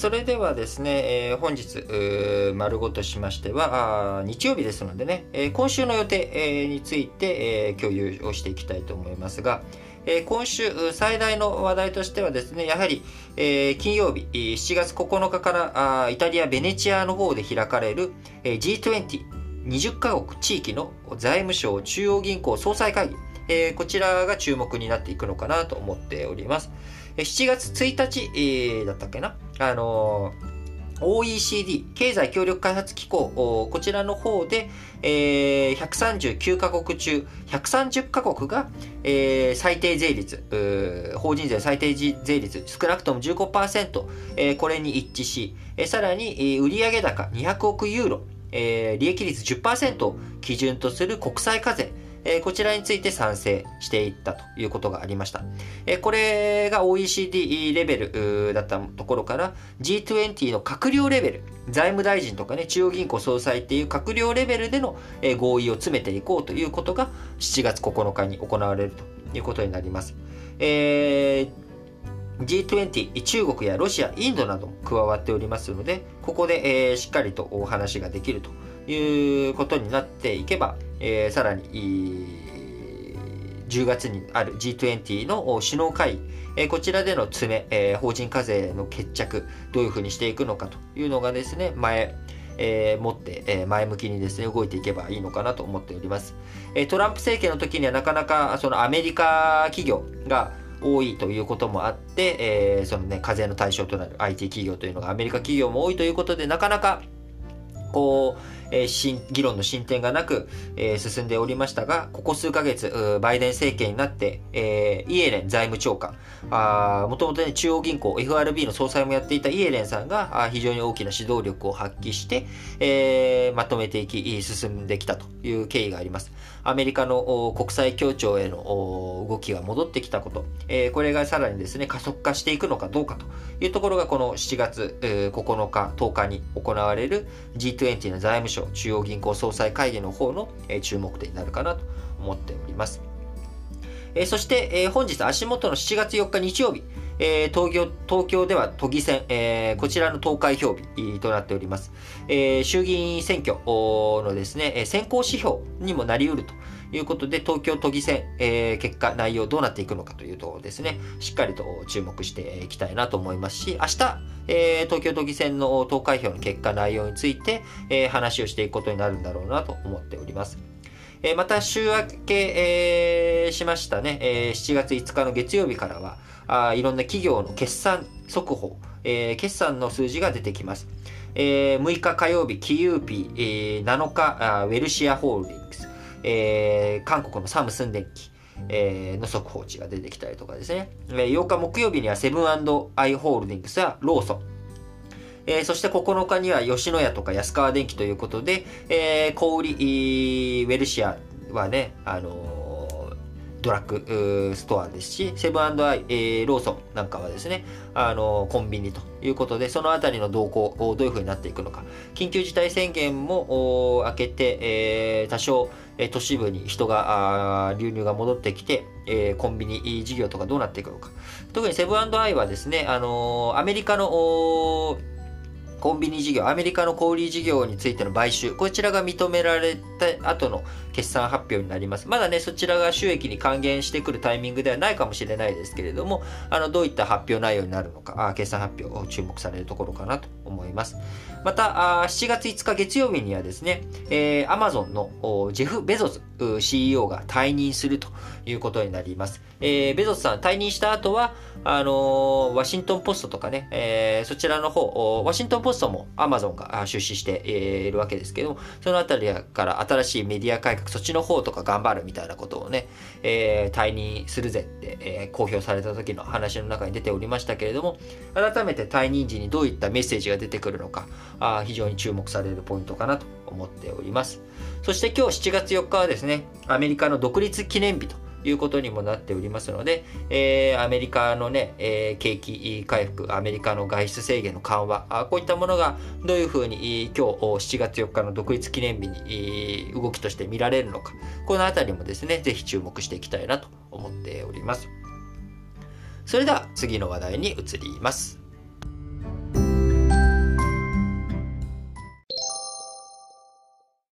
それではですね、えー、本日、丸ごとしましては、日曜日ですのでね、えー、今週の予定、えー、について、えー、共有をしていきたいと思いますが、えー、今週最大の話題としてはですね、やはり、えー、金曜日、7月9日からあイタリア・ベネチアの方で開かれる、えー、G20、20カ国地域の財務省中央銀行総裁会議、えー、こちらが注目になっていくのかなと思っております。7月1日、えー、だったっけな？あの OECD 経済協力開発機構こちらの方で、えー、139カ国中130カ国が、えー、最低税率法人税最低税率少なくとも15%、えー、これに一致し、えー、さらに、えー、売上高200億ユーロ、えー、利益率10%を基準とする国際課税。えこちらについて賛成していったということがありました。えこれが OECD レベルだったところから G20 の閣僚レベル、財務大臣とかね、中央銀行総裁っていう閣僚レベルでの合意を詰めていこうということが7月9日に行われるということになります。えー G20、中国やロシア、インドなども加わっておりますので、ここで、えー、しっかりとお話ができるということになっていけば、えー、さらに10月にある G20 の首脳会議、えー、こちらでの詰め、えー、法人課税の決着、どういうふうにしていくのかというのがですね、前、えー、持って、えー、前向きにですね、動いていけばいいのかなと思っております。えー、トランプ政権の時にはなかなかそのアメリカ企業が多いということもあって、えー、そのね、課税の対象となる IT 企業というのがアメリカ企業も多いということで、なかなかこう、えー、議論の進展がなく、えー、進んでおりましたが、ここ数ヶ月、バイデン政権になって、えー、イエレン財務長官、もともとね、中央銀行 FRB の総裁もやっていたイエレンさんが、あ非常に大きな指導力を発揮して、えー、まとめていき、進んできたという経緯があります。アメリカの国際協調への動きが戻ってきたこと、えー、これがさらにですね、加速化していくのかどうかというところが、この7月、えー、9日、10日に行われる G20 20の財務省中央銀行総裁会議の方の、え注目点になるかなと思っております。えそして、え本日足元の7月4日日曜日、え東京東京では都議選、えこちらの投開票日となっております。え衆議院選挙のですね、先行指標にもなり得るとということで、東京都議選、え結果、内容どうなっていくのかというとですね、しっかりと注目していきたいなと思いますし、明日、え東京都議選の投開票の結果、内容について、え話をしていくことになるんだろうなと思っております。えまた週明け、えー、しましたね、えー、7月5日の月曜日からは、あいろんな企業の決算速報、えー、決算の数字が出てきます。えー、6日火曜日、キユーピー、えー、7日あ、ウェルシアホールディングス、えー、韓国のサムスン電機、えー、の速報値が出てきたりとかですね。8日木曜日にはセブンアイ・ホールディングスやローソン、えー、そして9日には吉野家とか安川電機ということで、えー、小売ウェルシアはね、あのードラッグストアですし、セブンアイ、え、ローソンなんかはですね、あのコンビニということで、そのあたりの動向、どういうふうになっていくのか。緊急事態宣言も明けて、えー、多少、え都市部に人が、流入が戻ってきて、え、コンビニ事業とかどうなっていくのか。特にセブンアイはですね、あのアメリカのコンビニ事業、アメリカの小売事業についての買収、こちらが認められた後の決算発表になります。まだね、そちらが収益に還元してくるタイミングではないかもしれないですけれども、あの、どういった発表内容になるのか、あ決算発表を注目されるところかなと思います。また、7月5日月曜日にはですね、えー、Amazon のジェフ・ベゾス CEO が退任するということになります。えー、ベゾスさん退任した後は、あのー、ワシントンポストとかね、えー、そちらの方、ワシントンポストも Amazon が出資しているわけですけども、そのあたりから新しいメディア改革、そっちの方とか頑張るみたいなことをね、えー、退任するぜって、えー、公表された時の話の中に出ておりましたけれども、改めて退任時にどういったメッセージが出てくるのか、あ非常に注目されるポイントかなと思っております。そして今日7月4日はですね、アメリカの独立記念日ということにもなっておりますので、えー、アメリカのね、えー、景気回復、アメリカの外出制限の緩和、あこういったものがどういうふうに今日7月4日の独立記念日に動きとして見られるのか、このあたりもですね、ぜひ注目していきたいなと思っております。それでは次の話題に移ります。